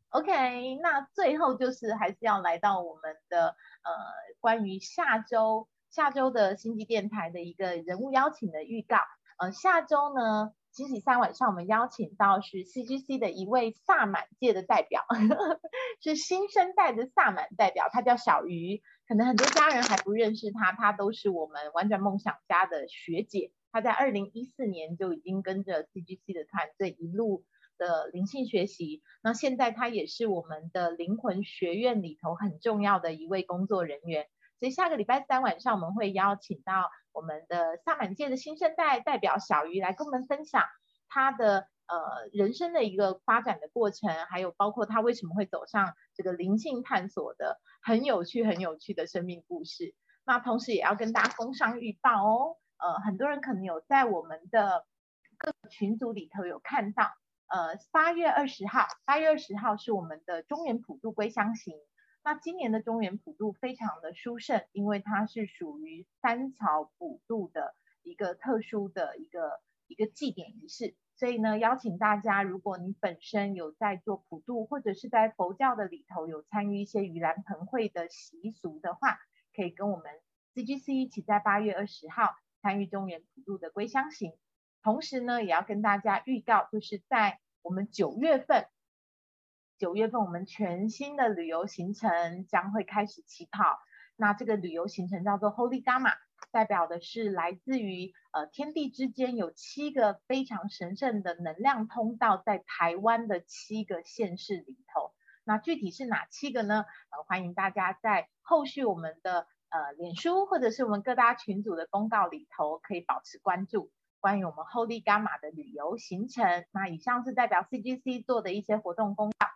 OK，那最后就是还是要来到我们的呃关于下周下周的星际电台的一个人物邀请的预告。呃，下周呢，星期三晚上我们邀请到是 CGC 的一位萨满界的代表，是新生代的萨满代表，他叫小鱼。可能很多家人还不认识他，他都是我们玩转梦想家的学姐。他在二零一四年就已经跟着 CGC 的团队一路的灵性学习，那现在他也是我们的灵魂学院里头很重要的一位工作人员。所以下个礼拜三晚上我们会邀请到我们的萨满界的新生代代表小鱼来跟我们分享他的呃人生的一个发展的过程，还有包括他为什么会走上这个灵性探索的很有趣、很有趣的生命故事。那同时也要跟大家工商预报哦，呃，很多人可能有在我们的各个群组里头有看到，呃，八月二十号，八月二十号是我们的中原普渡归乡行。那今年的中原普渡非常的殊胜，因为它是属于三朝普渡的一个特殊的一个一个祭典仪式，所以呢，邀请大家，如果你本身有在做普渡，或者是在佛教的里头有参与一些盂兰盆会的习俗的话，可以跟我们 CGC 一起在八月二十号参与中原普渡的归乡行。同时呢，也要跟大家预告，就是在我们九月份。九月份，我们全新的旅游行程将会开始起跑。那这个旅游行程叫做 Holy Gamma，代表的是来自于呃天地之间有七个非常神圣的能量通道，在台湾的七个县市里头。那具体是哪七个呢？呃，欢迎大家在后续我们的呃脸书或者是我们各大群组的公告里头，可以保持关注关于我们 Holy Gamma 的旅游行程。那以上是代表 CGC 做的一些活动公告。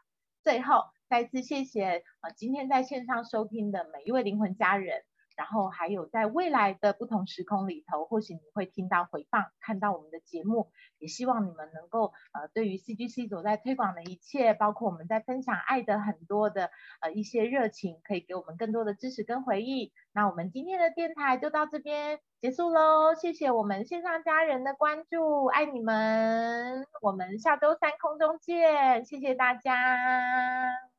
最后，再次谢谢呃今天在线上收听的每一位灵魂家人，然后还有在未来的不同时空里头，或许你会听到回放，看到我们的节目，也希望你们能够呃对于 CGC 所在推广的一切，包括我们在分享爱的很多的呃一些热情，可以给我们更多的支持跟回忆。那我们今天的电台就到这边结束喽，谢谢我们线上家人的关注，爱你们，我们下周三空中见，谢谢大家。